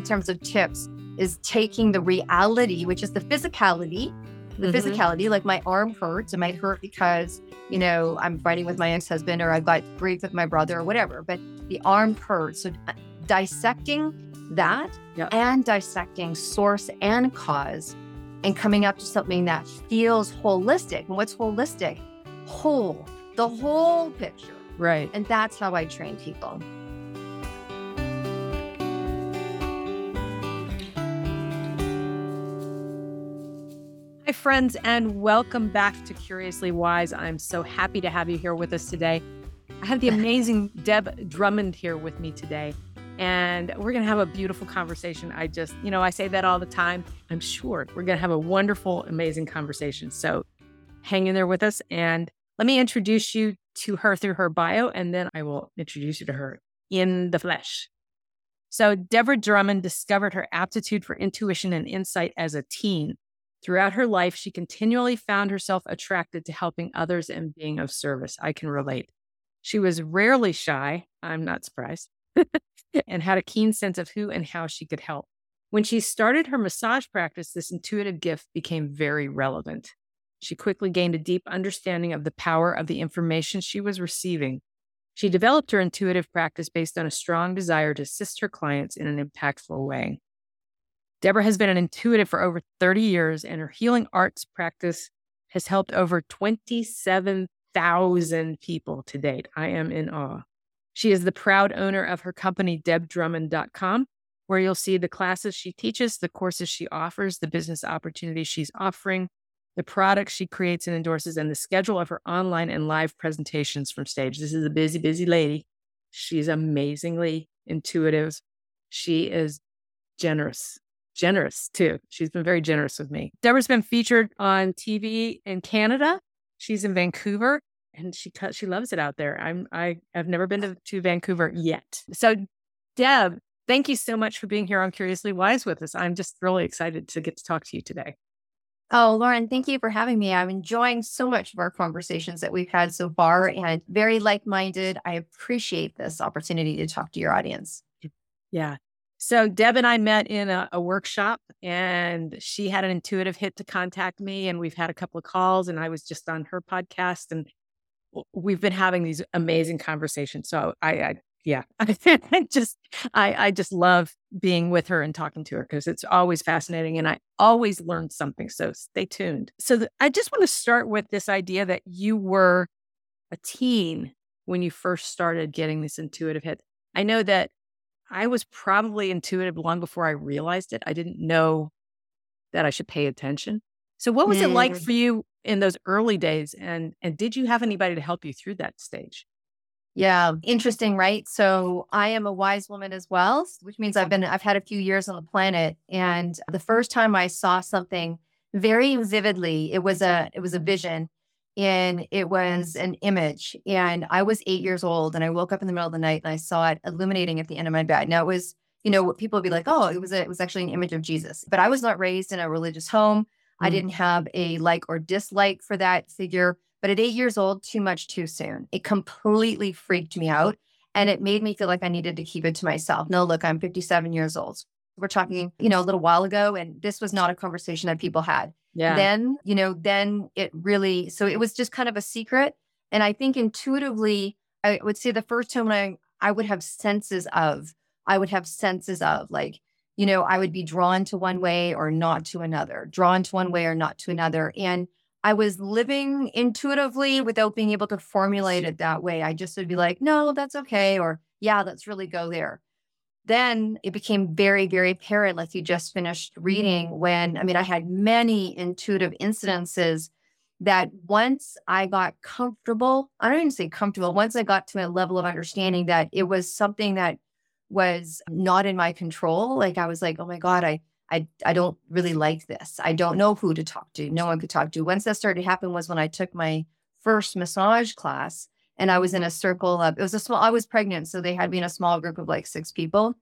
in terms of tips is taking the reality, which is the physicality, the mm-hmm. physicality, like my arm hurts. It might hurt because, you know, I'm fighting with my ex husband or I've got grief with my brother or whatever, but the arm hurts. So uh, dissecting that yep. and dissecting source and cause and coming up to something that feels holistic. And what's holistic? Whole, the whole picture. Right. And that's how I train people. Friends, and welcome back to Curiously Wise. I'm so happy to have you here with us today. I have the amazing Deb Drummond here with me today, and we're going to have a beautiful conversation. I just, you know, I say that all the time. I'm sure we're going to have a wonderful, amazing conversation. So hang in there with us, and let me introduce you to her through her bio, and then I will introduce you to her in the flesh. So, Deborah Drummond discovered her aptitude for intuition and insight as a teen. Throughout her life, she continually found herself attracted to helping others and being of service. I can relate. She was rarely shy, I'm not surprised, and had a keen sense of who and how she could help. When she started her massage practice, this intuitive gift became very relevant. She quickly gained a deep understanding of the power of the information she was receiving. She developed her intuitive practice based on a strong desire to assist her clients in an impactful way. Deborah has been an intuitive for over 30 years, and her healing arts practice has helped over 27,000 people to date. I am in awe. She is the proud owner of her company, debdrummond.com, where you'll see the classes she teaches, the courses she offers, the business opportunities she's offering, the products she creates and endorses, and the schedule of her online and live presentations from stage. This is a busy, busy lady. She's amazingly intuitive. She is generous, generous too. She's been very generous with me. Deborah's been featured on TV in Canada. She's in Vancouver and she she loves it out there. I'm I have never been to, to Vancouver yet. So Deb, thank you so much for being here on Curiously Wise with us. I'm just really excited to get to talk to you today. Oh, Laurin, thank you for having me. I'm enjoying so much of our conversations that we've had so far and very like minded. I appreciate this opportunity to talk to your audience. Yeah. So, Deb and I met in a, a, workshop, and she had an intuitive hit to contact me. And we've had a couple of calls, and I was just on her podcast, and we've been having these amazing conversations. So, I, I yeah, I just I I just love being with her and talking to her because it's always fascinating and I always learn something. So stay tuned. So the, I just want to start with this idea that you were a teen when you first started getting this intuitive hit. I know that I was probably intuitive long before I realized it. I didn't know that I should pay attention. So what was mm. it like mm. for you in those early days and and did you have anybody to help you through that stage? Yeah, interesting, right? So I am a wise woman as well, which means I've been I've had a few years on the planet and the first time I saw something very vividly, it was a it was a vision and it was an image and I was 8 years old and I woke up in the middle of the night and I saw it illuminating at the end of my bed. Now it was, you know, what people would be like, "Oh, it was a, it was actually an image of Jesus." But I was not raised in a religious home. Mm-hmm. I didn't have a like or dislike for that figure. But at eight years old, too much too soon. It completely freaked me out. And it made me feel like I needed to keep it to myself. No, look, I'm 57 years old. We're talking, you know, a little while ago, and this was not a conversation that people had. Yeah. Then, you know, then it really, so it was just kind of a secret. And I think intuitively, I would say the first time I, I would have senses of, I would have senses of like, you know, I would be drawn to one way or not to another, drawn to one way or not to another. And I was living intuitively without being able to formulate it that way. I just would be like, no, that's okay. Or, yeah, let's really go there. Then it became very, very apparent, like you just finished reading, mm-hmm. when I mean, I had many intuitive incidences that once I got comfortable, I don't even say comfortable, once I got to a level of understanding that it was something that was not in my control, like I was like, oh my God, I I, I don't really like this. I don't know who to talk to. No one could talk to. Once that started to happen was when I took my first massage class and I was in a circle of, it was a small, I was pregnant. So they had me in a small group of like six people.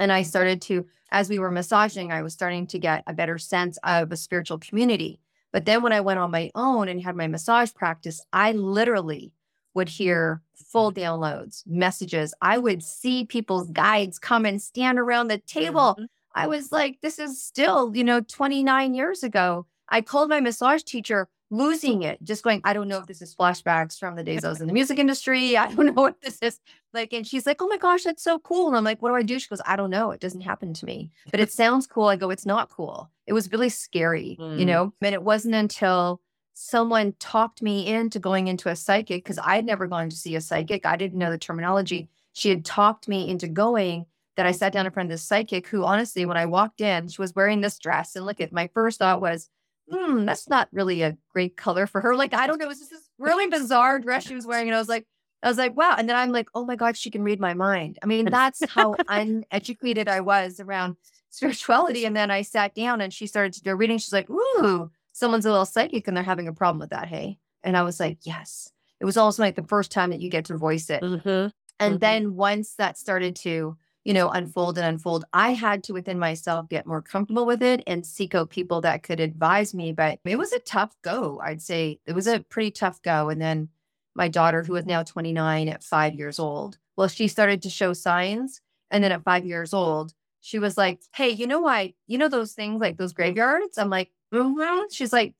And I started to, as we were massaging, I was starting to get a better sense of a spiritual community. But then when I went on my own and had my massage practice, I literally would hear full downloads, messages. I would see people's guides come and stand around the table. Mm-hmm. I was like, this is still, you know, 29 years ago. I called my massage teacher, losing it, just going, I don't know if this is flashbacks from the days I was in the music industry. I don't know what this is. Like, and she's like, oh my gosh, that's so cool. And I'm like, what do I do? She goes, I don't know. It doesn't happen to me, but it sounds cool. I go, it's not cool. It was really scary, mm. you know? And it wasn't until someone talked me into going into a psychic because I had never gone to see a psychic. I didn't know the terminology. She had talked me into going that I sat down in front of this psychic who, honestly, when I walked in, she was wearing this dress. And look at my first thought was, hmm, that's not really a great color for her. Like, I don't know. It was just this really bizarre dress she was wearing. And I was like, I was like, wow. And then I'm like, oh my God, she can read my mind. I mean, that's how uneducated I was around spirituality. And then I sat down and she started to do a reading. She's like, ooh, someone's a little psychic and they're having a problem with that. Hey. And I was like, yes. It was also like the first time that you get to voice it. Mm-hmm. And mm-hmm. then once that started to, you know, unfold and unfold, I had to within myself get more comfortable with it and seek out people that could advise me. But it was a tough go. I'd say it was a pretty tough go. And then my daughter, who is now 29 at five years old, well, she started to show signs. And then at five years old, she was like, Hey, you know why? You know those things like those graveyards? I'm like, mm-hmm. She's like,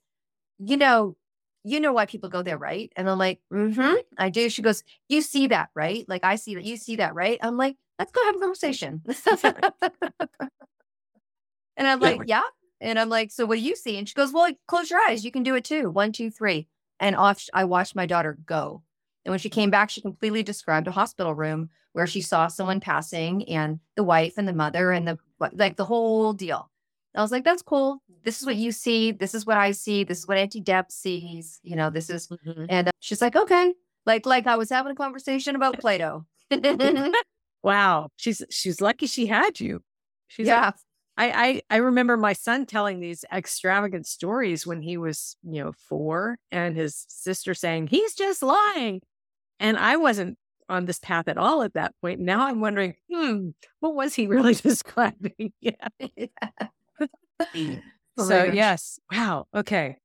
You know, you know why people go there, right? And I'm like, mm-hmm, I do. She goes, You see that, right? Like, I see that. You see that, right? I'm like, Let's go have a conversation. and I'm like, Yeah. And I'm like, So what do you see? And she goes, Well, close your eyes. You can do it too. One, two, three. And off, I watched my daughter go. And when she came back, she completely described a hospital room where she saw someone passing and the wife and the mother and the like the whole deal. I was like, that's cool. This is what you see. This is what I see. This is what Auntie Deb sees. You know, this is, mm-hmm. and uh, she's like, okay. Like, like I was having a conversation about Play-Doh. wow. She's, she's lucky she had you. She's yeah. Like, I, I, I remember my son telling these extravagant stories when he was, you know, four and his sister saying, he's just lying. And I wasn't on this path at all at that point. Now I'm wondering, hmm, what was he really describing? yeah. Oh so yes. Wow. Okay.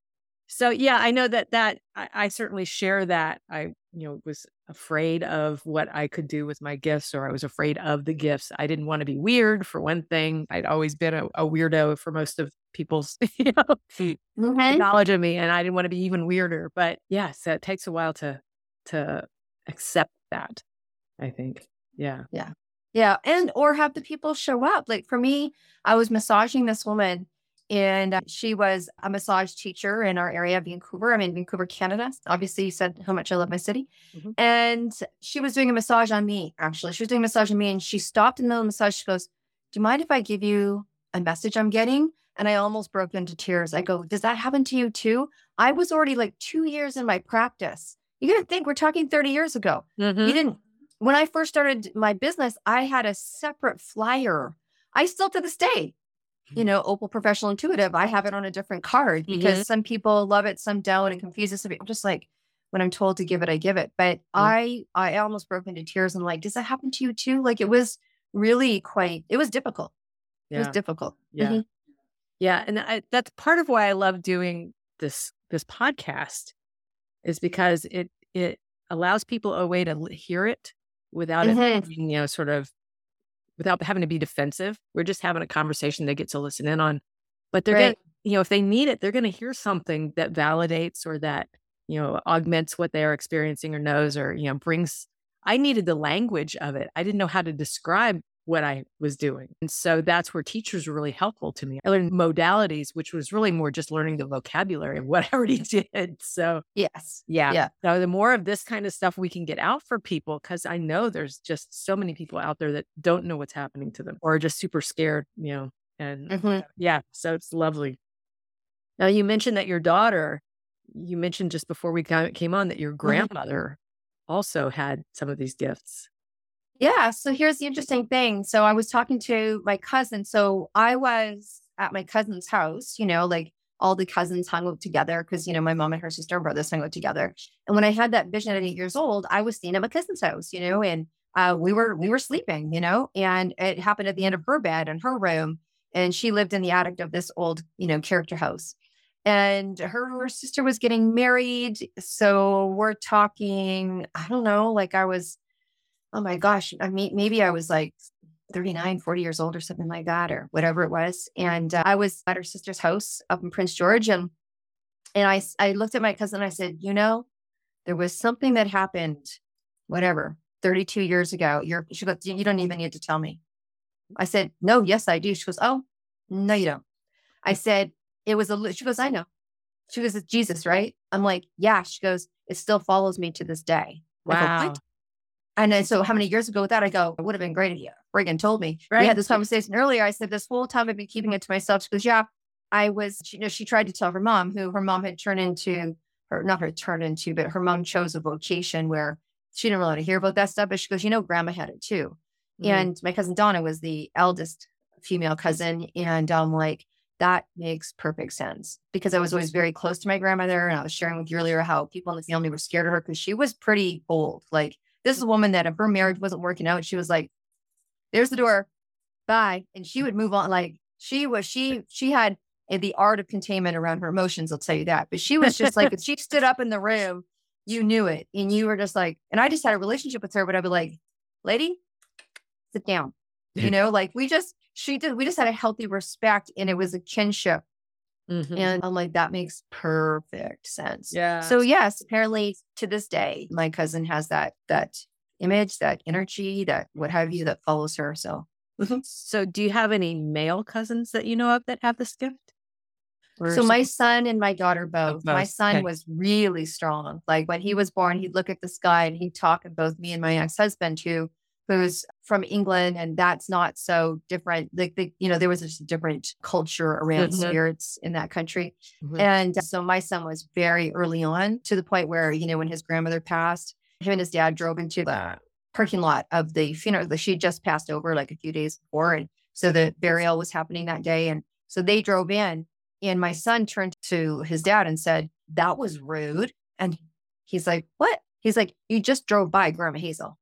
So yeah, I know that that I, I, certainly share that. I you know was afraid of what I could do with my gifts, or I was afraid of the gifts. I didn't want to be weird for one thing. I'd always been a, a weirdo for most of people's you know mm-hmm. knowledge of me, and I didn't want to be even weirder. But yes, it takes a while to to accept that. I think. Yeah. Yeah. Yeah. And or have the people show up. Like for me, I was massaging this woman and uh, she was a massage teacher in our area, of Vancouver. I'm in Vancouver, Canada. Obviously, you said how much I love my city. Mm-hmm. And she was doing a massage on me, actually. She was doing a massage on me and she stopped in the middle of the massage. She goes, Do you mind if I give you a message I'm getting? And I almost broke into tears. I go, Does that happen to you too? I was already like two years in my practice. You got to think we're talking 30 years ago. Mm-hmm. You didn't, when I first started my business, I had a separate flyer. I still to this day, you know, Opal Professional Intuitive, I have it on a different card because mm-hmm. some people love it, some don't. It confuses some people. Just like when I'm told to give it, I give it. But mm-hmm. I, I almost broke into tears and like, does that happen to you too? Like it was really quite, it was difficult. Yeah. It was difficult. Yeah. Mm-hmm. Yeah. And I, that's part of why I love doing this, this podcast is because it it allows people a way to hear it without mm-hmm. it being, you know, sort of without having to be defensive. We're just having a conversation they get to listen in on. But they're right. gonna, you know, if they need it, they're gonna hear something that validates or that, you know, augments what they are experiencing or knows or, you know, brings I needed the language of it. I didn't know how to describe what I was doing. And so that's where teachers were really helpful to me. I learned modalities, which was really more just learning the vocabulary of what I already did. So, yes. Yeah. Yeah. So, the more of this kind of stuff we can get out for people, because I know there's just so many people out there that don't know what's happening to them or are just super scared, you know. And mm-hmm. yeah, so it's lovely. Now, you mentioned that your daughter, you mentioned just before we came on that your mm-hmm. grandmother also had some of these gifts. Yeah. So here's the interesting thing. So I was talking to my cousin. So I was at my cousin's house, you know, like all the cousins hung out together because, you know, my mom and her sister and brothers hung out together. And when I had that vision at eight years old, I was staying at my cousin's house, you know, and uh, we were we were sleeping, you know, and it happened at the end of her bed in her room. And she lived in the attic of this old, you know, character house. and her, her sister was getting married. So we're talking, I don't know, like I was, oh my gosh, I mean, maybe I was like 39, 40 years old or something like that, or whatever it was. And uh, I was at her sister's house up in Prince George. And, and I, I looked at my cousin I said, you know, there was something that happened, whatever, 32 years ago. You're, she goes, you don't even need to tell me. I said, no, yes, I do. She goes, oh, no, you don't. I said, it was a, she goes, I know. She goes, it's Jesus, right? I'm like, yeah. She goes, it still follows me to this day. Wow. Go, and then, so how many years ago with that? I go, it would have been great if you friggin' told me. Right. We had this conversation earlier. I said, this whole time I've been keeping it to myself. She goes, yeah, I was, you know, she tried to tell her mom, who her mom had turned into, her, not her turned into, but her mom chose a vocation where she didn't really want to hear about that stuff. But she goes, you know, grandma had it too. Mm-hmm. And my cousin Donna was the eldest female cousin. And I'm like, that makes perfect sense because I was always very close to my grandmother. And I was sharing with you earlier how people in the family were scared of her because she was pretty bold. Like, this is a woman that if her marriage wasn't working out, she was like, there's the door, bye. And she would move on. Like, she was, she, she had the art of containment around her emotions, I'll tell you that. But she was just like, if she stood up in the room, you knew it. And you were just like, and I just had a relationship with her, but I'd be like, lady, sit down. You know, like we just, she did, we just had a healthy respect and it was a kinship. Mm-hmm. And I'm like, that makes perfect sense. Yeah. So yes, apparently to this day, my cousin has that, that image, that energy, that what have you that follows her. So, mm-hmm. so do you have any male cousins that you know of that have this gift? Or so my son and my daughter both. both. My son okay. was really strong. Like when he was born, he'd look at the sky and he'd talk And both me and my ex-husband too who's from England, and that's not so different. Like the, you know, there was just a different culture around mm-hmm. spirits in that country. Mm-hmm. And so my son was very early on to the point where, you know, when his grandmother passed, him and his dad drove into the parking lot of the funeral that she just passed over like a few days before. And so the burial was happening that day. And so they drove in, and my son turned to his dad and said, That was rude. And he's like, What? He's like, You just drove by Grandma Hazel.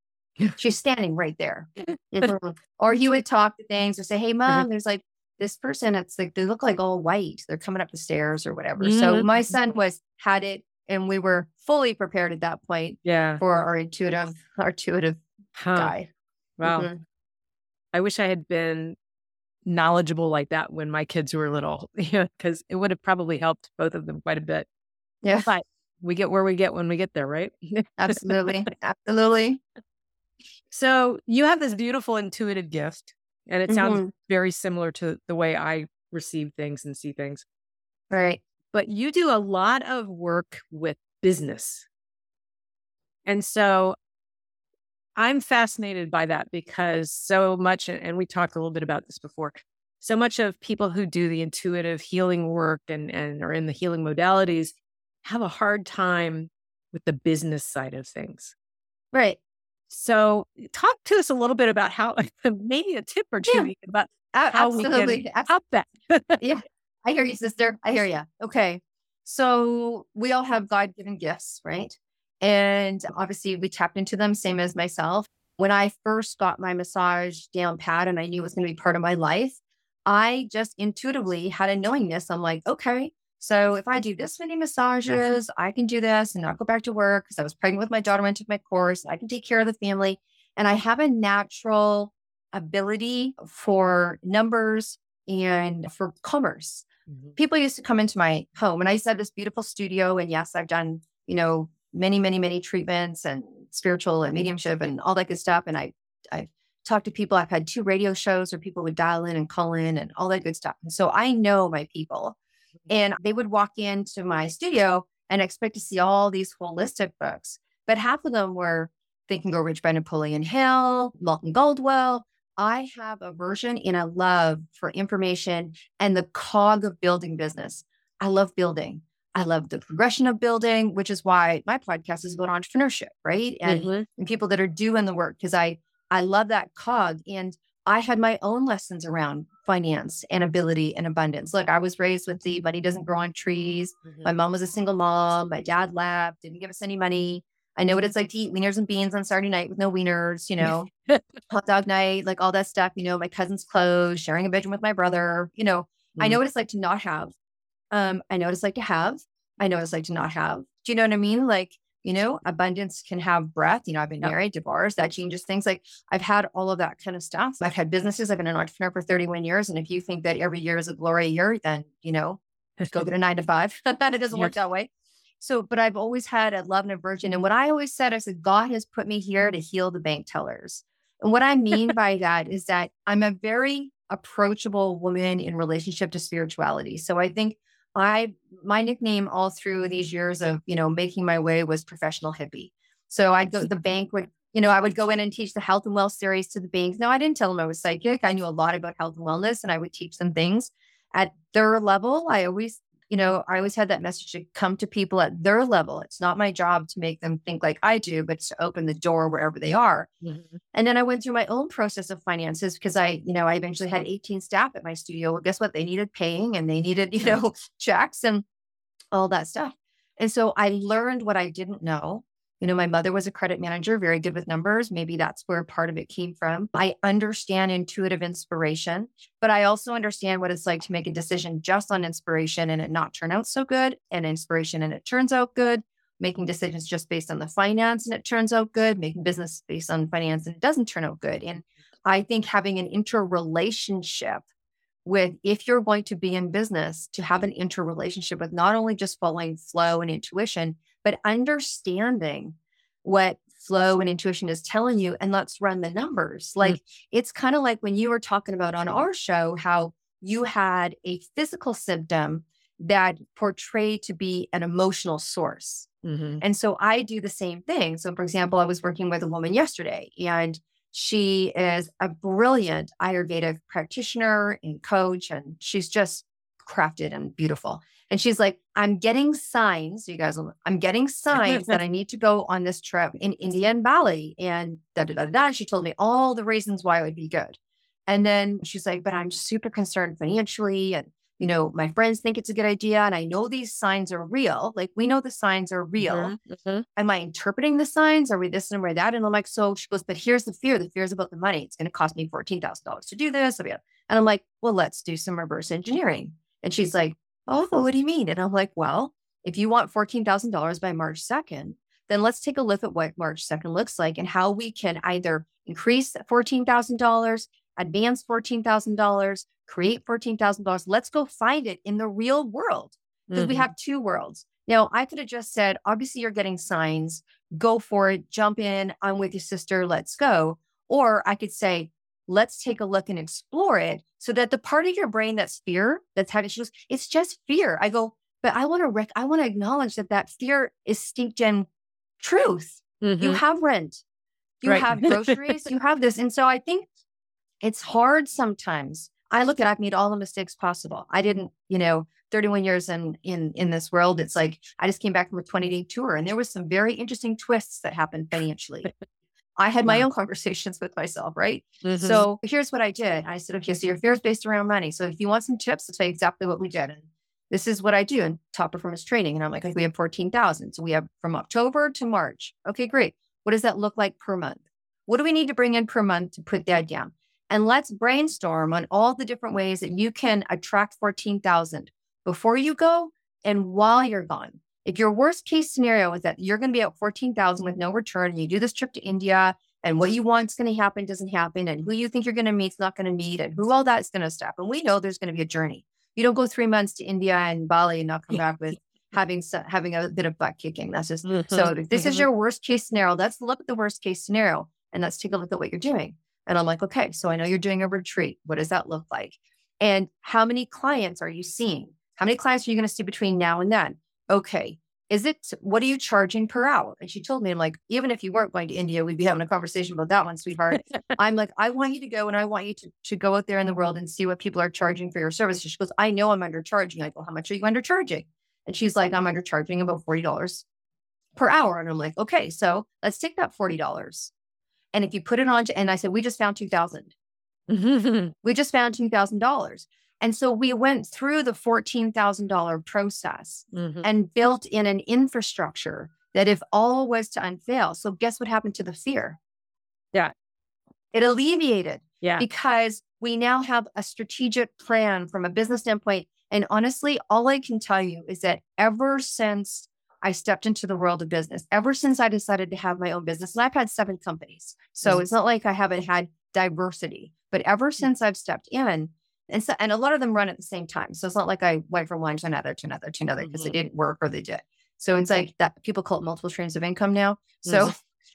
She's standing right there. Mm-hmm. or he would talk to things or say, Hey, mom, mm-hmm. there's like this person. It's like they look like all white. They're coming up the stairs or whatever. Mm-hmm. So my son was had it and we were fully prepared at that point yeah. for our intuitive, our intuitive huh. guy. Wow. Mm-hmm. I wish I had been knowledgeable like that when my kids were little, because it would have probably helped both of them quite a bit. Yeah. But we get where we get when we get there, right? Absolutely. Absolutely. So you have this beautiful intuitive gift, and it sounds mm-hmm. very similar to the way I receive things and see things. Right. But you do a lot of work with business. And so I'm fascinated by that because so much, and we talked a little bit about this before, so much of people who do the intuitive healing work and, and are in the healing modalities have a hard time with the business side of things. Right. So, talk to us a little bit about how, maybe a tip or two yeah. about how Absolutely. we can help that. yeah, I hear you, sister. I hear you. Okay. So, we all have God given gifts, right? And obviously, we tapped into them, same as myself. When I first got my massage down pat and I knew it was going to be part of my life, I just intuitively had a knowingness. I'm like, okay, so if I do this many massages, I can do this and not go back to work because I was pregnant with my daughter when I took my course. I can take care of the family. And I have a natural ability for numbers and for commerce. Mm-hmm. People used to come into my home and I used to have this beautiful studio. And yes, I've done, you know, many, many, many treatments and spiritual and mediumship and all that good stuff. And I I've talked to people. I've had two radio shows where people would dial in and call in and all that good stuff. And so I know my people. And they would walk into my studio and expect to see all these holistic books. But half of them were Think and Grow Rich by Napoleon Hill, Malcolm Gladwell. I have a version and a love for information and the cog of building business. I love building. I love the progression of building, which is why my podcast is about entrepreneurship, right? And, mm-hmm. and people that are doing the work because I I love that cog. And I had my own lessons around finance and ability and abundance. Look, I was raised with the money doesn't grow on trees. Mm-hmm. My mom was a single mom. My dad left, didn't give us any money. I know what it's like to eat wieners and beans on Saturday night with no wieners, you know, hot dog night, like all that stuff, you know, my cousin's clothes, sharing a bedroom with my brother, you know, mm-hmm. I know what it's like to not have Um, I know what it's like to have. I know what it's like to not have. Do you know what I mean? Like, you know, abundance can have breath. You know, I've been yep. married, divorced, that changes things. Like I've had all of that kind of stuff. I've had businesses. I've been an entrepreneur for 31 years. And if you think that every year is a glory year, then, you know, go get a nine to five. it doesn't work that way. So, but I've always had a love and a virgin. And what I always said, I said, God has put me here to heal the bank tellers. And what I mean by that is that I'm a very approachable woman in relationship to spirituality. So I think I my nickname all through these years of you know making my way was professional hippie. So I'd go the bank would you know I would go in and teach the health and wealth series to the banks. No, I didn't tell them I was psychic. I knew a lot about health and wellness, and I would teach them things at their level. I always you know, I always had that message to come to people at their level. It's not my job to make them think like I do, but to open the door wherever they are. Mm-hmm. And then I went through my own process of finances because I, you know, I eventually had 18 staff at my studio. Well, guess what? They needed paying and they needed, you know, checks and all that stuff. And so I learned what I didn't know. You know, my mother was a credit manager, very good with numbers. Maybe that's where part of it came from. I understand intuitive inspiration, but I also understand what it's like to make a decision just on inspiration and it not turn out so good, and inspiration and it turns out good, making decisions just based on the finance and it turns out good, making business based on finance and it doesn't turn out good. And I think having an interrelationship with if you're going to be in business to have an interrelationship with not only just following flow and intuition but understanding what flow and intuition is telling you and let's run the numbers. Mm. Like mm-hmm. it's kind of like when you were talking about on our show how you had a physical symptom that portrayed to be an emotional source. Mm-hmm. And so I do the same thing. So, for example, I was working with a woman yesterday, and she is a brilliant Ayurvedic practitioner and coach, and she's just crafted and beautiful. And she's like, I'm getting signs. You guys, I'm getting signs that I need to go on this trip in India and Bali. And da da da da. She told me all the reasons why it would be good. And then she's like, but I'm super concerned financially. And, you know, my friends think it's a good idea. And I know these signs are real. Like we know the signs are real. Mm-hmm. Mm-hmm. Am I interpreting the signs? Are we this and we're that? And I'm like, so she goes, but here's the fear. The fear is about the money. It's going to cost me $14,000 to do this. And I'm like, well, let's do some reverse engineering. And she's like, Oh, what do you mean? And I'm like, Well, if you want $14,000 by March 2nd, then let's take a look at what March 2nd looks like and how we can either increase $14,000, advance $14,000, create $14,000. Let's go find it in the real world because mm-hmm. we have two worlds. Now, I could have just said, obviously, you're getting signs, go for it, jump in, I'm with your sister, let's go. Or I could say, let's take a look and explore it so that the part of your brain that's fear, that's having issues, it's just fear. I go, but I want to rec- I want to acknowledge that that fear is steeped in truth. Mm-hmm. You have rent, you right. have groceries, you have this. And so I think it's hard sometimes. I look at I've made all the mistakes possible. I didn't, you know, 31 years in in in this world. It's like I just came back from a 20 day tour and there was some very interesting twists that happened financially. I had my own conversations with myself, right? Mm-hmm. So here's what I did. I said, okay, so your fear is based around money. So if you want some tips, I'll tell you exactly what we did. And this is what I do in top performance training. And I'm like, okay, we have 14,000. So we have from October to March. Okay, great. What does that look like per month? What do we need to bring in per month to put that down? And let's brainstorm on all the different ways that you can attract 14,000 before you go and while you're gone. If your worst case scenario is that you're going to be at 14,000 with no return and you do this trip to India and what you want is going to happen doesn't happen and who you think you're going to meet is not going to meet and who all that's going to stop. And we know there's going to be a journey. You don't go three months to India and Bali and not come back with having having a bit of butt kicking. That's just mm-hmm. so. If this is mm-hmm. your worst case scenario, let's look at the worst case scenario and let's take a look at what you're doing. And I'm like, okay, so I know you're doing a retreat. What does that look like? And how many clients are you seeing? How many clients are you going to see between now and then? Okay, is it what are you charging per hour? And she told me, I'm like, even if you weren't going to India, we'd be having a conversation about that one, sweetheart. I'm like, I want you to go and I want you to, to go out there in the world and see what people are charging for your services. She goes, I know I'm undercharging. I go, how much are you undercharging? And she's like, I'm undercharging about $40 per hour. And I'm like, okay, so let's take that $40. And if you put it on, to, and I said, we just found 2000 we just found $2,000. And so we went through the $14,000 process mm-hmm. and built in an infrastructure that if all was to unveil. So guess what happened to the fear? Yeah. It alleviated. Yeah. Because we now have a strategic plan from a business standpoint And honestly, all I can tell you is that ever since I stepped into the world of business, ever since I decided to have my own business, and I've had seven companies. So mm-hmm. it's not like I haven't had diversity, but ever mm. since I've stepped in, and so, and a lot of them run at the same time. So it's not like I went from one to another to another to another because mm-hmm. it didn't work or they did. So it's like that people call it multiple streams of income now. So,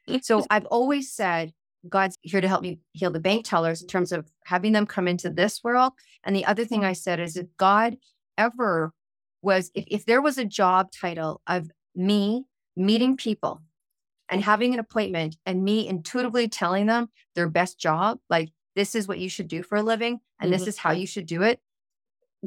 mm-hmm. so I've always said God's here to help me heal the bank tellers in terms of having them come into this world. And the other thing I said is if God ever was, if, if there was a job title of me meeting people and having an appointment and me intuitively telling them their best job, like this is what you should do for a living and mm-hmm. this is how you should do it.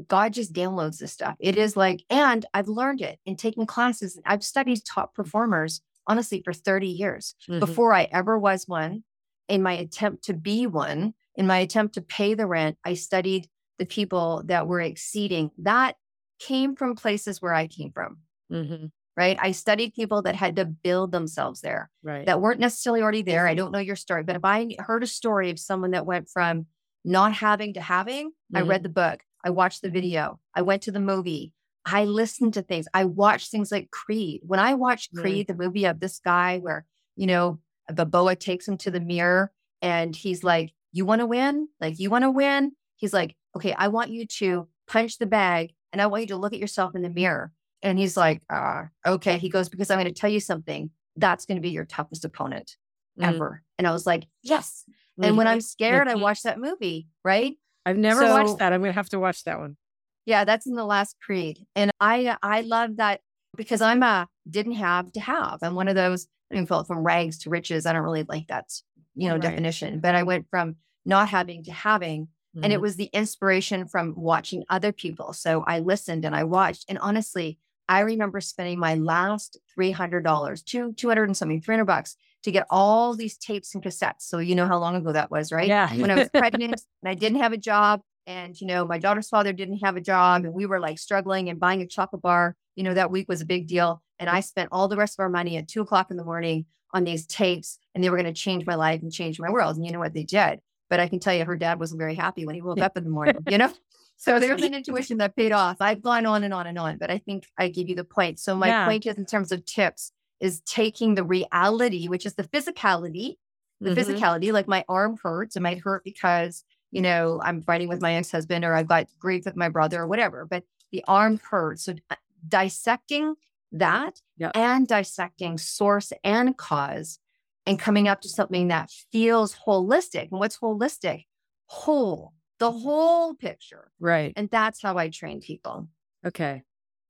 God just downloads this stuff. It is like, and I've learned it in taking classes. I've studied top performers honestly for 30 years mm-hmm. before I ever was one. In my attempt to be one, in my attempt to pay the rent, I studied the people that were exceeding. That came from places where I came from. Mm-hmm. Right. I studied people that had to build themselves there, right. that weren't necessarily already there. I mm-hmm. don't know your story, but if I heard a story of someone that went from not having to having, mm-hmm. I read the book. I watched the mm-hmm. video. I went to the movie. I listened to things. I watched things like Creed. When I watched mm-hmm. Creed, the movie of this guy where, you know, Balboa takes him to the mirror and he's like, You want to win? Like, you want to win? He's like, Okay, I want you to punch the bag and I want you to look at yourself in the mirror. And he's like, uh, Okay. He goes, Because I'm going to tell you something. That's going to be your toughest opponent mm. ever. And I was like, Yes. Mm-hmm. And when I'm scared, I watch that movie, right? I've never so, watched that. I'm going to have to watch that one. Yeah, that's in the last Creed. And I I love that because I'm a didn't have to have. I'm one of those I mean, from rags to riches. I don't really like that, you know, right. definition. But I went from not having to having. Mm-hmm. And it mm-hmm. was the inspiration from watching other people. So I listened and I watched. And honestly, I remember spending my last $300, two, 200 and something, 300 bucks to get all these tapes and cassettes. So you know how long ago that was, right? Yeah. when I was pregnant and I didn't have a job and, you know, my daughter's father didn't have a job and we were like struggling and buying a chocolate bar, you know, that week was a big deal. And I spent all the rest of our money at two o'clock in the morning on these tapes and they were going to change my life and change my world. And you know what they did? But I can tell you her dad wasn't very happy when he woke up in the morning, you know? So there was an intuition that paid off. I've gone on and on and on, but I think I give you the point. So my yeah. point is in terms of tips is taking the reality, which is the physicality, the mm-hmm. physicality, like my arm hurts. It might hurt because, you know, I'm fighting with my ex-husband or I've got grief with my brother or whatever, but the arm hurts. So uh, dissecting that yep. and dissecting source and cause and coming up to something that feels holistic. And what's holistic? Whole, the whole picture. Right. And that's how I train people. Okay.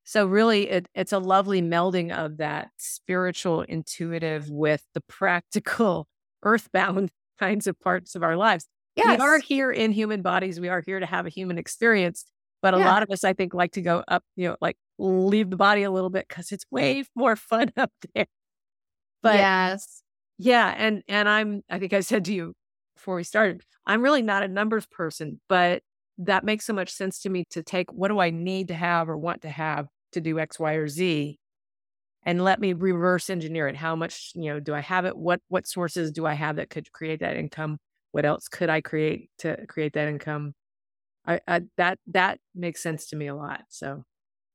So really it, it's a lovely melding of that spiritual intuitive with the practical earthbound kinds of parts of our lives. Yes. We are here in human bodies. We are here to have a human experience. But a yeah. lot of us, I think, like to go up, you know, like leave the body a little bit because it's way more fun up there. But yes. Yeah. And and I'm I think I said to you before we started, I'm really not a numbers person, but that makes so much sense to me to take what do I need to have or want to have to do X, Y, or Z and let me reverse engineer it. How much, you know, do I have it? What what sources do I have that could create that income? What else could I create to create that income? I, I that that makes sense to me a lot. So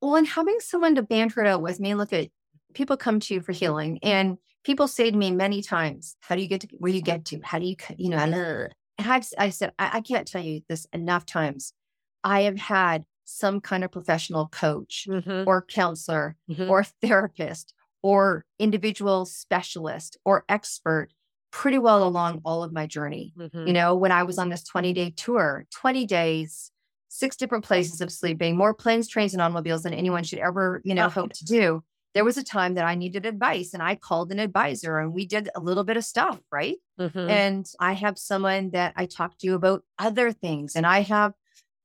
well, and having someone to banter it out with me, look at people come to you for healing and people say to me many times, how do you get to where you get to? How do you, you know, and I've, I said, I, I can't tell you this enough times. I have had some kind of professional coach mm-hmm. or counselor mm-hmm. or therapist or individual specialist or expert pretty well along all of my journey. Mm-hmm. You know, when I was on this 20 day tour, 20 days, six different places of sleeping, more planes, trains, and automobiles than anyone should ever, you know, hope to do. There was a time that I needed advice and I called an advisor and we did a little bit of stuff, right? Mm-hmm. And I have someone that I talk to about other things and I have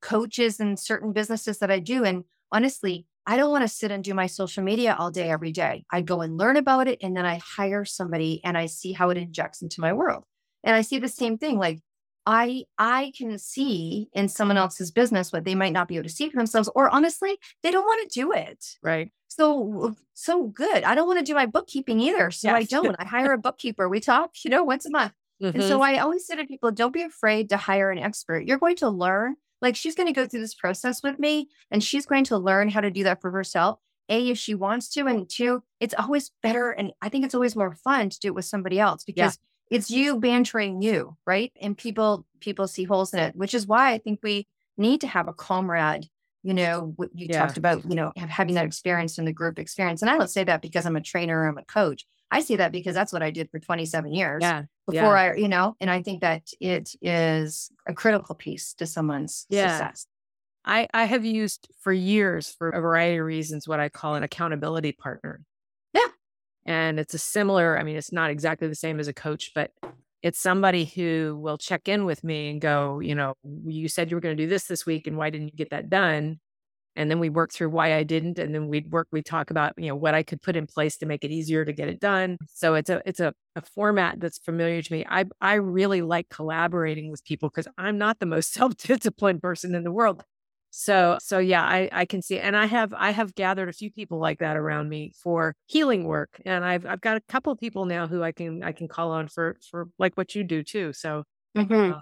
coaches and certain businesses that I do. And honestly, I don't want to sit and do my social media all day, every day. I go and learn about it and then I hire somebody and I see how it injects into my world. And I see the same thing. Like I I can see in someone else's business what they might not be able to see for themselves, or honestly, they don't want to do it. Right. So so good. I don't want to do my bookkeeping either. So yes. I don't. I hire a bookkeeper. We talk, you know, once a month. Mm-hmm. And so mm-hmm. I always say to people, don't be afraid to hire an expert. You're going to learn Like she's going to go through this process with me and she's going to learn how to do that for herself. A, if she wants to. And two, it's always better. And I think it's always more fun to do it with somebody else because yeah. It's you bantering you, right? And people, people see holes in it, which is why I think we need to have a comrade. You know, you yeah. talked about, you know, having that experience in the group experience. And I don't say that because I'm a trainer or I'm a coach. I see that because that's what I did for 27 years. Yeah. Before yeah. I, you know, and I think that it is a critical piece to someone's success. I, I have used for years for a variety of reasons what I call an accountability partner. And it's a similar, I mean, it's not exactly the same as a coach, but it's somebody who will check in with me and go, you know, you said you were going to do this this week and why didn't you get that done? and then we work through why I didn't and then we'd work we talk about you know what I could put in place to make it easier to get it done so it's a it's a, a format that's familiar to me I I really like collaborating with people because I'm not the most self-disciplined person in the world so so yeah I I can see and I have I have gathered a few people like that around me for healing work and I've I've got a couple of people now who I can I can call on for for like what you do too so mm-hmm. uh,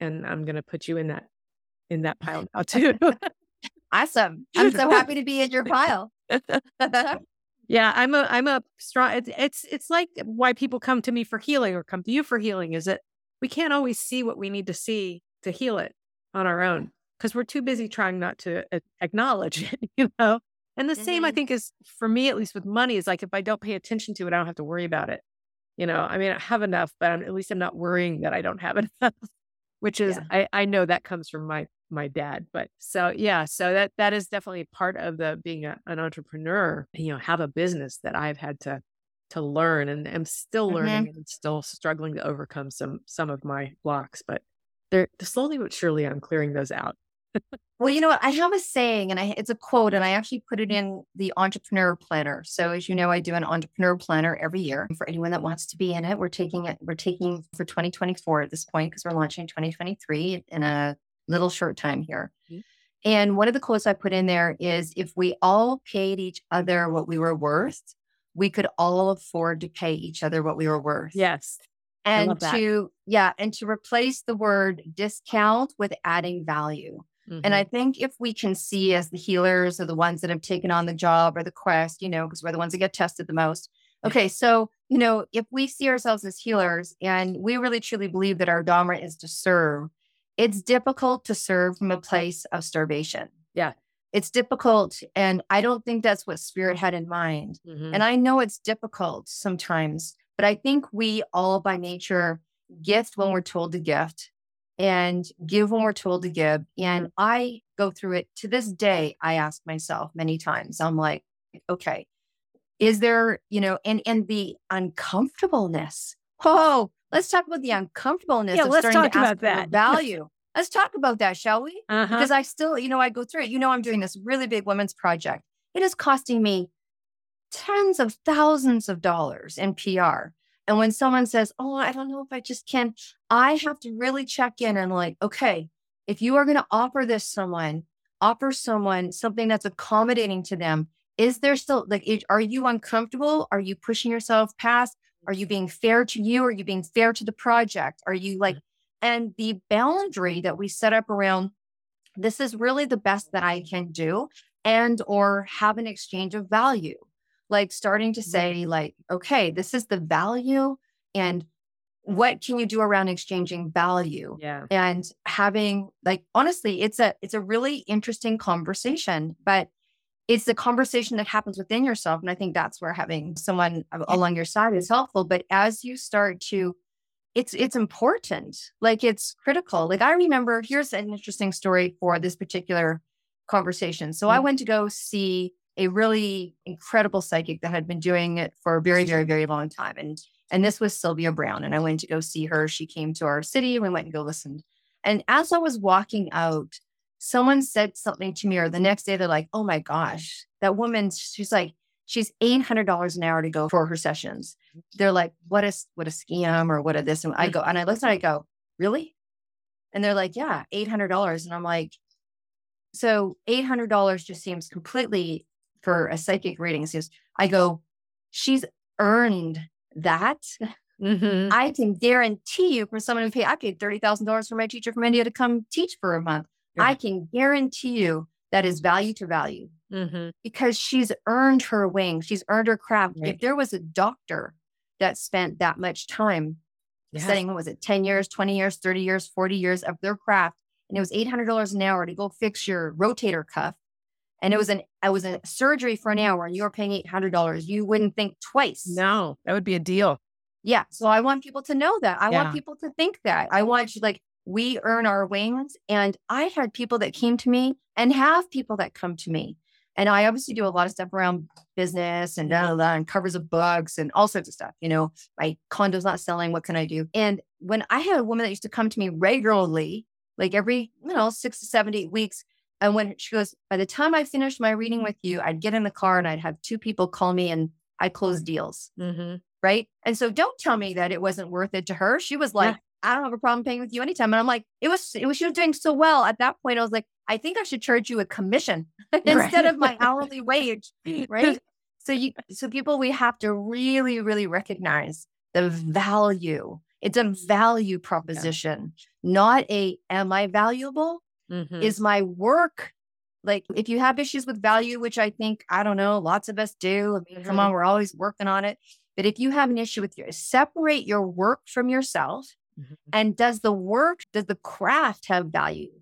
and I'm going to put you in that in that pile now too Awesome. I'm so happy to be in your pile. yeah, I'm a I'm a strong it's, it's it's like why people come to me for healing or come to you for healing is that we can't always see what we need to see to heal it on our own because we're too busy trying not to acknowledge it, you know. And the mm-hmm. same I think is for me at least with money is like if I don't pay attention to it, I don't have to worry about it. You know, I mean, I have enough, but I'm, at least I'm not worrying that I don't have enough, which is yeah. I I know that comes from my my dad. But so yeah, so that that is definitely part of the being a, an entrepreneur. You know, have a business that I've had to to learn, and I'm still learning mm-hmm. and still struggling to overcome some some of my blocks. But they're slowly but surely, I'm clearing those out. Well, you know what? I have a saying, and I, it's a quote, and I actually put it in the entrepreneur planner. So, as you know, I do an entrepreneur planner every year for anyone that wants to be in it. We're taking it. We're taking for 2024 at this point because we're launching 2023 in a little short time here. Mm-hmm. And one of the quotes I put in there is if we all paid each other what we were worth, we could all afford to pay each other what we were worth. Yes. And to, yeah, and to replace the word discount with adding value. Mm-hmm. And I mm-hmm. think if we can see as the healers or the ones that have taken on the job or the quest, you know, because we're the ones that get tested the most. Okay. So, you know, if we see ourselves as healers and we really truly believe that our Dharma is to serve, it's difficult to serve from a place of starvation. Yeah. It's difficult. And I don't think that's what Spirit had in mind. Mm-hmm. And I know it's difficult sometimes, but I think we all by nature gift when we're told to gift and give when we're told to give. And I go through it to this day. I ask myself many times, I'm like, okay, is there, you know, and and the uncomfortableness. Oh, let's talk about the uncomfortableness yeah, of let's starting talk to about that. value. let's talk about that, shall we? Uh-huh. Because I still, you know, I go through it. You know, I'm doing this really big women's project. It is costing me tens of thousands of dollars in PR. And when someone says, Oh, I don't know if I just can, I have to really check in and like, okay, if you are going to offer this someone, offer someone something that's accommodating to them. Is there still like, are you uncomfortable? Are you pushing yourself past? Are you being fair to you? Are you being fair to the project? Are you like, and the boundary that we set up around this is really the best that I can do and or have an exchange of value. Like starting to say like, okay, this is the value and what can you do around exchanging value yeah and having like honestly it's a it's a really interesting conversation but it's the conversation that happens within yourself. And I think that's where having someone along your side is helpful. But as you start to, it's it's important. Like it's critical. Like I remember, here's an interesting story for this particular conversation. So mm-hmm. I went to go see a really incredible psychic that had been doing it for a very, very, very long time. And and this was Sylvia Browne. And I went to go see her. She came to our city and we went and go listen. And as I was walking out, someone said something to me, or the next day they're like, oh my gosh, that woman, she's like, she's $800 an hour to go for her sessions. They're like, what is, what a scam or what a this? And I go, and I listen, I go, really? And they're like, yeah, $800. And I'm like, so $800 just seems completely for a psychic reading. Seems, I go, she's earned that. Mm-hmm. I can guarantee you for someone who paid, I paid $30,000 for my teacher from India to come teach for a month. Yeah. I can guarantee you that is value to value mm-hmm. because she's earned her wing. She's earned her craft. Right. If there was a doctor that spent that much time Yeah. studying, what was it, 10 years, 20 years, 30 years, 40 years of their craft, and it was $800 an hour to go fix your rotator cuff, and it mm. was an it was a surgery for an hour, and you were paying $800, you wouldn't think twice. No, that would be a deal. Yeah. So I want people to know that. I Yeah. want people to think that. I want you like we earn our wings. And I had people that came to me and have people that come to me. And I obviously do a lot of stuff around business and da, da, da, and covers of books and all sorts of stuff. You know, my condo's not selling. What can I do? And when I had a woman that used to come to me regularly, like every, you know, six to seven, eight weeks. And when she goes, by the time I finished my reading with you, I'd get in the car and I'd have two people call me and I close deals Mm-hmm. right? And so don't tell me that it wasn't worth it to her. She was like, I don't have a problem paying with you anytime. And I'm like, it was, it was, she was doing so well. At that point, I was like, I think I should charge you a commission instead of my hourly wage, right? So you, so people, we have to really, really recognize the value. It's a value proposition, not a, am I valuable? Mm-hmm. Is my work like if you have issues with value, which I think, I don't know, lots of us do. I mean, come on, we're always working on it. But if you have an issue with your separate your work from yourself, Mhm. and does the work, does the craft have value?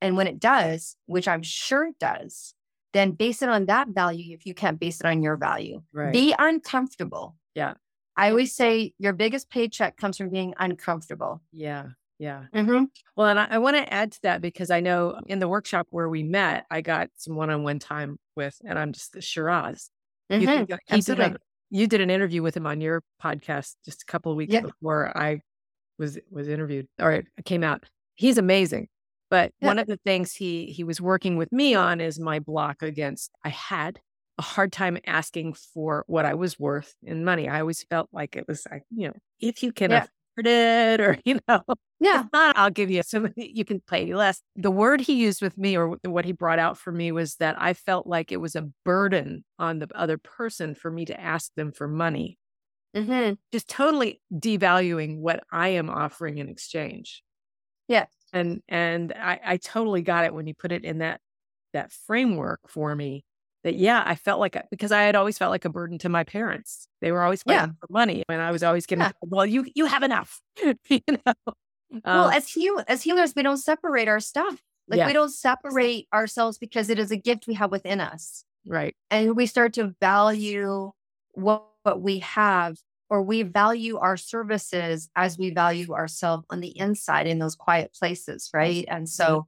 And when it does, which I'm sure it does, then base it on that value if you can't base it on your value. Right. Be uncomfortable. Yeah. I always say your biggest paycheck comes from being uncomfortable. yeah. Yeah. Mm-hmm. Well, and I, I want to add to that because I know in the workshop where we met, I got some one-on-one time with, and I'm just Shiraz. You, Mhm. think- he did a, you did an interview with him on your podcast just a couple of weeks Yeah. before I was was interviewed or it came out. He's amazing. But Yeah. one of the things he he was working with me on is my block against I had a hard time asking for what I was worth in money. I always felt like it was like, you know, if you can Yeah. It or you know, Yeah. if not, I'll give you some, you can pay less. The word he used with me or what he brought out for me was that I felt like it was a burden on the other person for me to ask them for money, Mm-hmm. just totally devaluing what I am offering in exchange. Yeah. And, and I, I totally got it when you put it in that, that framework for me that, yeah, I felt like, because I had always felt like a burden to my parents. They were always Yeah. for money and I was always getting, Yeah. well, you, you have enough, you know? well, Um, as heal as healers, we don't separate our stuff. Like Yeah. we don't separate ourselves because it is a gift we have within us. right. And we start to value what, what we have, or we value our services as we value ourselves on the inside in those quiet places, right? And so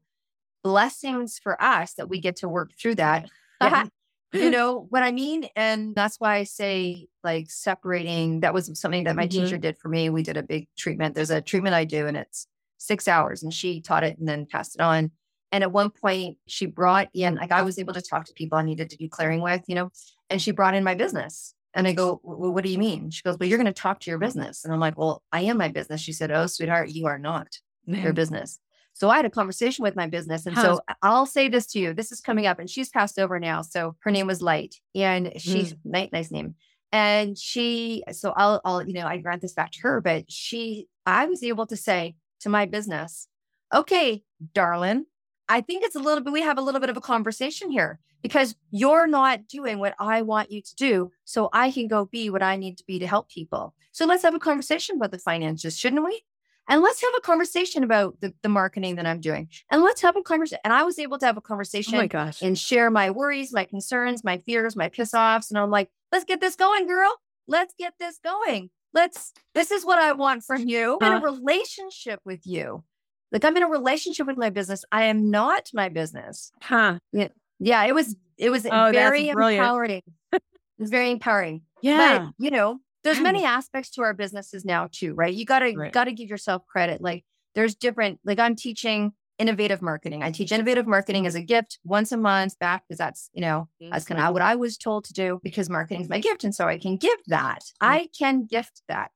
blessings for us that we get to work through that. Yeah. you know what I mean? And that's why I say like separating that was something that my Mhm. teacher did for me. We did a big treatment. There's a treatment I do and it's six hours and she taught it and then passed it on. And at one point she brought in, like I was able to talk to people I needed to do clearing with, you know, and she brought in my business. And I go, well, what do you mean? She goes, well, you're going to talk to your business. And I'm like, well, I am my business. She said, oh, sweetheart, you are not your business. So I had a conversation with my business. And so I'll say this to you. This is coming up and she's passed over now. So her name was Light and she's mm. nice, nice name. And she, so I'll, I'll, you know, I grant this back to her, but she, I was able to say to my business, okay, darling, I think it's a little bit, we have a little bit of a conversation here because you're not doing what I want you to do. So I can go be what I need to be to help people. So let's have a conversation about the finances, shouldn't we? And let's have a conversation about the, the marketing that I'm doing. And let's have a conversation. And I was able to have a conversation Oh my gosh. and share my worries, my concerns, my fears, my piss offs. And I'm like, let's get this going, girl. Let's get this going. Let's, this is what I want from you. I'm in a uh-huh. relationship with you. Like I'm in a relationship with my business. I am not my business. Huh. Yeah, it was, it was Oh, very empowering. it was very empowering. Yeah. But you know, there's many aspects to our businesses now too, right? You gotta Right. gotta give yourself credit. Like there's different, like I'm teaching innovative marketing. I teach innovative marketing as a gift once a month back because that's, you know, that's kind of what I was told to do because marketing is my gift. And so I can give that. I can gift that.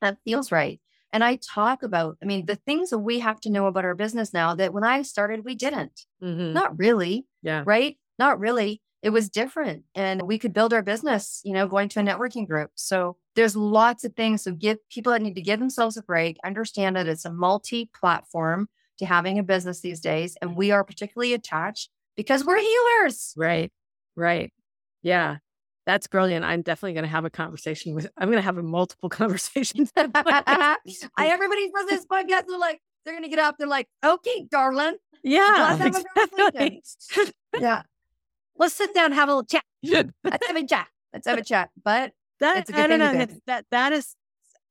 That feels right. And I talk about, I mean, the things that we have to know about our business now that when I started, we didn't. Mhm. Not really Yeah. right? Not really. It was different. And we could build our business, you know, going to a networking group. So there's lots of things. So give people that need to give themselves a break, understand that it's a multi platform. to having a business these days. And we are particularly attached because we're healers. Right. Right. Yeah. That's brilliant. I'm definitely going to have a conversation with, I'm going to have a multiple conversations. I, everybody for this podcast, they're like, they're going to get up. They're like, okay, darling. Yeah. Exactly. yeah. Let's sit down have a little chat. Let's have a chat. Let's have a chat. But that, it's a good I don't know. That, that, is,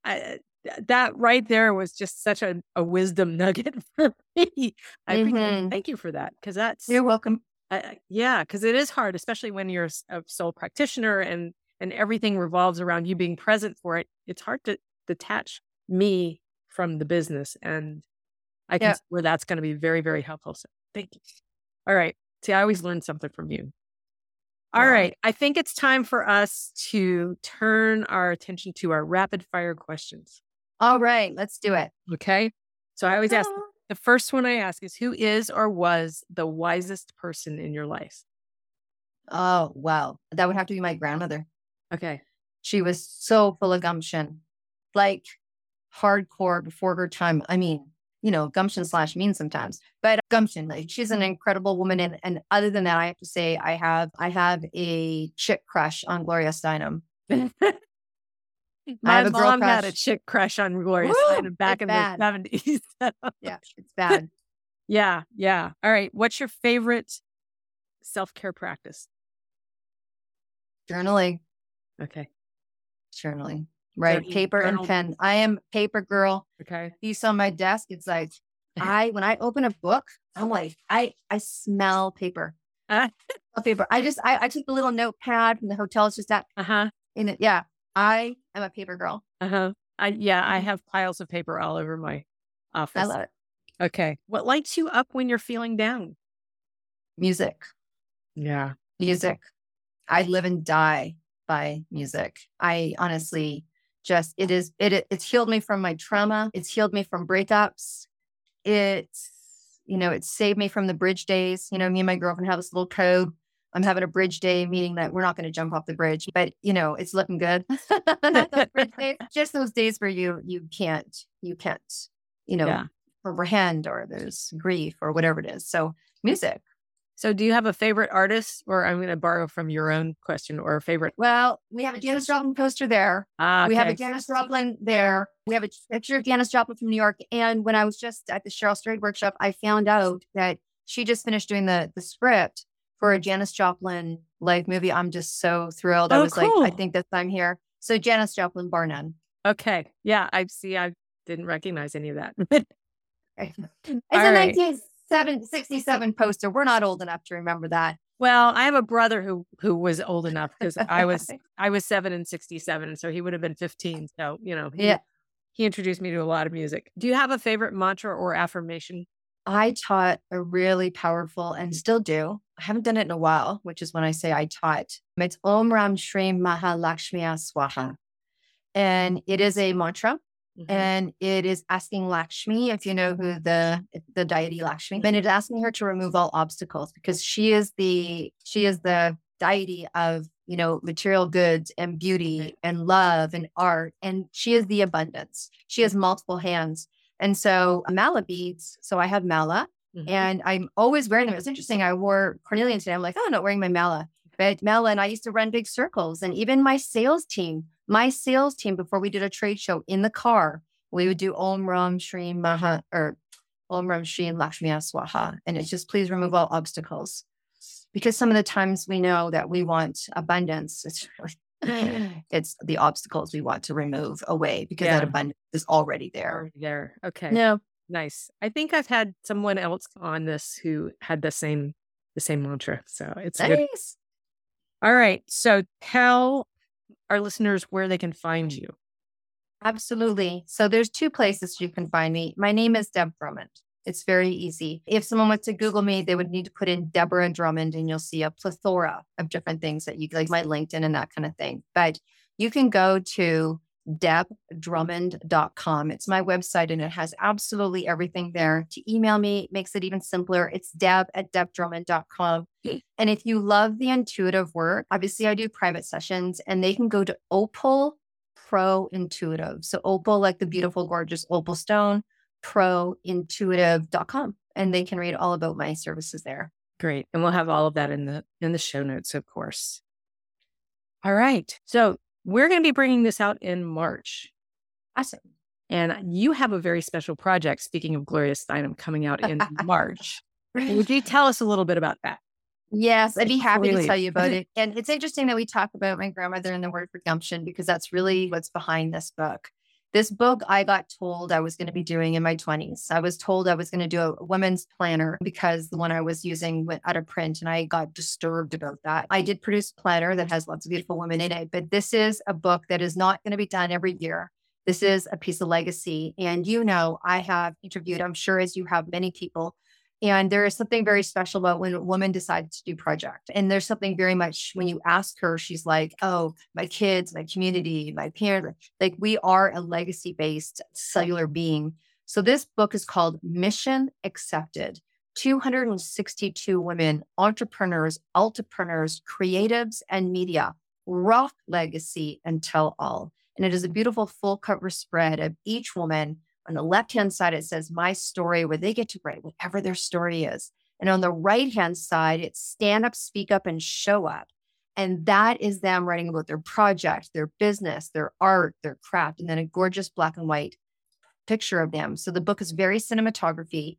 I, that right there was just such a, a wisdom nugget for me. I. Mhm. thank you for that because that's You're welcome. I- yeah, because it is hard, especially when you're a sole practitioner and and everything revolves around you being present for it. It's hard to detach me from the business, and I can Yeah. where that's going to be very very helpful. So thank you. All right, see, I always learn something from you. All Wow. right, I think it's time for us to turn our attention to our rapid fire questions. All right, let's do it. Okay, so I always ask the first one I ask is who is or was the wisest person in your life? Oh, wow. That would have to be my grandmother. Okay. She was so full of gumption, like hardcore before her time. I mean, you know, gumption slash mean sometimes, but gumption, like she's an incredible woman. And, and other than that, I have to say, I have, I have a chick crush on Gloria Steinem. I My mom had a chick crush on Gloria Woo! Steinem back in bad. the seventies. Yeah, it's bad. yeah, yeah. All right. What's your favorite self care practice? Journaling, Okay. journaling, right? Paper and pen. I am paper girl. Okay. Piece on my desk. It's like, I, when I open a book, I'm like, I, I smell paper. Uh Smell paper. I just, I, I took a little notepad from the hotel. It's just that Uh huh. in it. Yeah. I am a paper girl. Uh huh. I yeah. I have piles of paper all over my office. Mm-hmm. I love it. Okay. What lights you up when you're feeling down? Music, Yeah. music. I live and die by music. I honestly just, it is, it, it's healed me from my trauma. It's healed me from breakups. It's, you know, it saved me from the bridge days. You know, me and my girlfriend have this little code. I'm having a bridge day, meaning that we're not going to jump off the bridge, but you know, it's looking good. Those days, just those days where you you can't you can't you know Yeah. comprehend or there's grief or whatever it is. So music. So, do you have a favorite artist, or I'm going to borrow from your own question, or a favorite? Well, we have a Janis Joplin poster there. Ah, We have a. Janis Joplin there. We have a picture of Janis Joplin from New York. And when I was just at the Cheryl Strayed workshop, I found out that she just finished doing the the script for a Janis Joplin live movie. I'm just so thrilled. I Oh, was like, I think that I'm here. So Janis Joplin, bar none. Okay. Yeah. I see. I didn't recognize any of that. It's All a right. 1967 poster. We're not old enough to remember that. Well, I have a brother who who was old enough because I was I was seven and sixty seven, so he would have been fifteen. So you know, he, Yeah. he introduced me to a lot of music. Do you have a favorite mantra or affirmation? I taught a really powerful and still do. I haven't done it in a while, which is when I say I taught. It's Om Ram Shri Maha Lakshmiya Swaha. And it is a mantra Mhm. and it is asking Lakshmi, if you know who the the deity Lakshmi, and it's asking her to remove all obstacles because she is the she is the deity of you know material goods and beauty and love and art, and she is the abundance. She has multiple hands, and so mala beads. So I have mala, Mhm. and I'm always wearing them. It's interesting. I wore carnelian today. I'm like, oh, I'm not wearing my mala. But mala, and I used to run big circles, and even my sales team, my sales team, before we did a trade show in the car, we would do Om Ram Shri Maha or Om Ram Shri and Lakshmi Swaha, and it's just please remove all obstacles, because some of the times we know that we want abundance. It's really, it's the obstacles we want to remove away because Yeah. that abundance is already there. Already there. Okay. No, Nice. I think I've had someone else on this who had the same the same mantra. So it's good. nice. All right. So tell our listeners where they can find mm. you. Absolutely. So there's two places you can find me. My name is Deb Drummond. It's very easy. If someone went to Google me, they would need to put in Deborah Drummond and you'll see a plethora of different things that you like my LinkedIn and that kind of thing. But you can go to debdrummond.com. Mm-hmm. It's my website and it has absolutely everything there. To email me makes it even simpler. It's deb at debdrummond.com. And if you love the intuitive work, obviously I do private sessions and they can go to Opal Pro Intuitive. So Opal, like the mm-hmm. beautiful, gorgeous opal stone, prointuitive.com and they can read all about my services there. Great. And we'll have all of that in the in the show notes, of course. All right. So we're going to be bringing this out in March. Awesome. And you have a very special project, speaking of Gloria Steinem, coming out in March. Would you tell us a little bit about that? Yes, I'd be happy really? to tell you about it. And it's interesting that we talk about my grandmother and the word for gumption because that's really what's behind this book. This book I got told I was going to be doing in my 20s. I was told I was going to do a women's planner because the one I was using went out of print and I got disturbed about that. I did produce a planner that has lots of beautiful women in it, but this is a book that is not going to be done every year. This is a piece of legacy. And you know, I have interviewed, I'm sure as you have many people and there is something very special about when a woman decides to do project. And there's something very much when you ask her, she's like, oh, my kids, my community, my parents, like we are a legacy based cellular being. So this book is called Mission Accepted 262 women, entrepreneurs, entrepreneurs, creatives, and media, rock legacy and tell all. And it is a beautiful full cover spread of each woman on the left hand side, it says my story, where they get to write whatever their story is. And on the right hand side, it's stand up, speak up, and show up. And that is them writing about their project, their business, their art, their craft, and then a gorgeous black and white picture of them. So the book is very cinematography,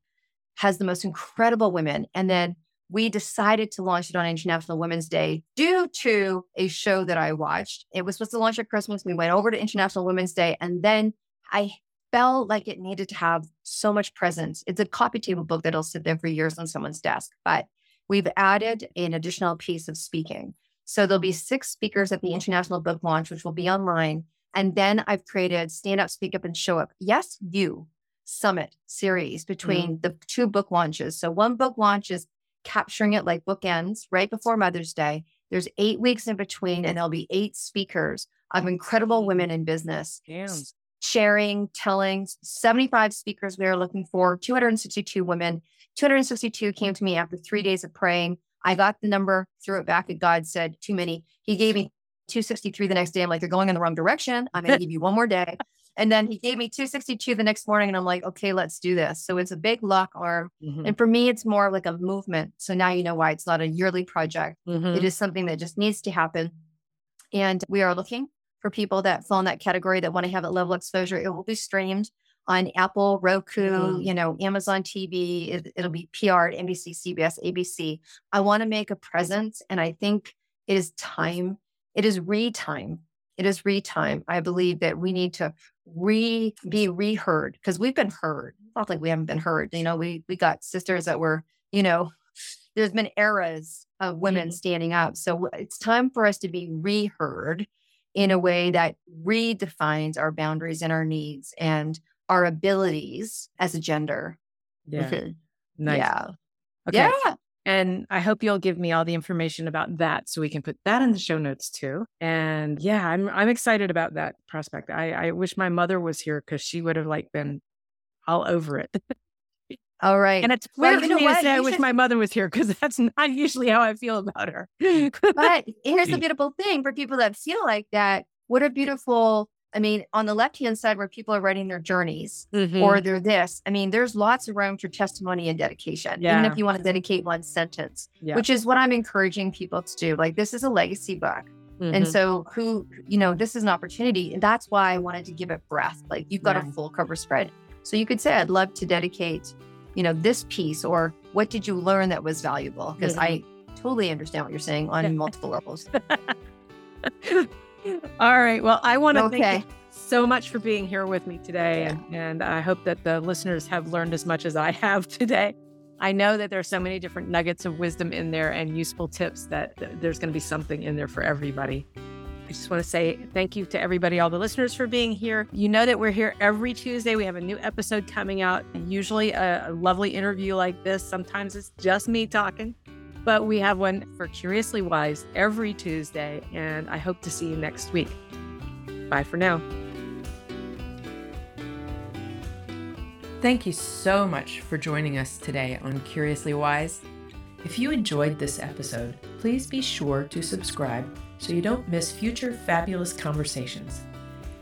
has the most incredible women. And then we decided to launch it on International Women's Day due to a show that I watched. It was supposed to launch at Christmas. We went over to International Women's Day, and then I felt like it needed to have so much presence. It's a coffee table book that'll sit there for years on someone's desk, but we've added an additional piece of speaking. So there'll be six speakers at the international book launch, which will be online. And then I've created Stand Up, Speak Up, and Show Up. Yes, you summit series between mm. the two book launches. So one book launch is capturing it like bookends right before Mother's Day. There's eight weeks in between, and there'll be eight speakers of incredible women in business. Damn sharing, telling 75 speakers we are looking for, 262 women. 262 came to me after three days of praying. I got the number, threw it back, and God said, too many. He gave me 263 the next day. I'm like, they're going in the wrong direction. I'm going to give you one more day. And then he gave me 262 the next morning. And I'm like, okay, let's do this. So it's a big lock arm. Mm-hmm. And for me, it's more like a movement. So now you know why it's not a yearly project. Mm-hmm. It is something that just needs to happen. And we are looking for people that fall in that category that want to have a level exposure. It will be streamed on Apple, Roku, mm-hmm. you know, Amazon TV. It, will be PR at NBC, CBS, ABC. I want to make a presence, and I think it is time. It is re time. It is re time. I believe that we need to re be reheard because we've been heard. Not like we haven't been heard. You know, we we got sisters that were, you know, there's been eras of women mm-hmm. standing up. So it's time for us to be reheard in a way that redefines our boundaries and our needs and our abilities as a gender. Yeah. Nice. Yeah. Okay. Yeah. And I hope you'll give me all the information about that so we can put that in the show notes too. And yeah, I'm I'm excited about that prospect. I, I wish my mother was here because she would have like been all over it. All right. And it's weird well, for me to say I wish my mother was here because that's not usually how I feel about her. but here's the beautiful thing for people that feel like that. What a beautiful, I mean, on the left hand side where people are writing their journeys mm-hmm. or they're this, I mean, there's lots of room for testimony and dedication, yeah. even if you want to dedicate one sentence, yeah. which is what I'm encouraging people to do. Like, this is a legacy book. Mm-hmm. And so, who, you know, this is an opportunity. And that's why I wanted to give it breath. Like, you've got yeah. a full cover spread. So, you could say, I'd love to dedicate you know, this piece or what did you learn that was valuable? Because mm-hmm. I totally understand what you're saying on multiple levels. All right. Well, I want to okay. thank you so much for being here with me today. Yeah. And, and I hope that the listeners have learned as much as I have today. I know that there's so many different nuggets of wisdom in there and useful tips that there's going to be something in there for everybody. I just want to say thank you to everybody, all the listeners for being here. You know that we're here every Tuesday. We have a new episode coming out, usually a, a lovely interview like this. Sometimes it's just me talking, but we have one for Curiously Wise every Tuesday. And I hope to see you next week. Bye for now. Thank you so much for joining us today on Curiously Wise. If you enjoyed this episode, please be sure to subscribe so you don't miss future fabulous conversations.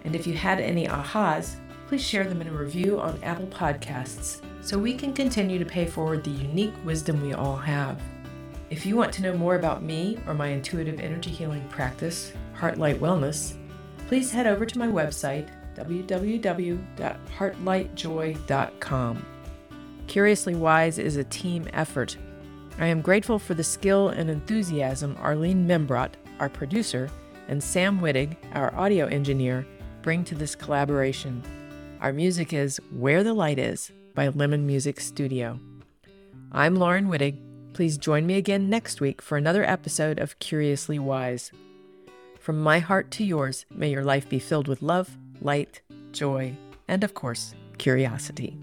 And if you had any ahas, please share them in a review on Apple Podcasts so we can continue to pay forward the unique wisdom we all have. If you want to know more about me or my intuitive energy healing practice, Heartlight Wellness, please head over to my website, www.heartlightjoy.com. Curiously Wise is a team effort. I am grateful for the skill and enthusiasm Arlene Membrot, our producer, and Sam Wittig, our audio engineer, bring to this collaboration. Our music is Where the Light Is by Lemon Music Studio. I'm Laurin Wittig. Please join me again next week for another episode of Curiously Wise. From my heart to yours, may your life be filled with love, light, joy, and of course, curiosity.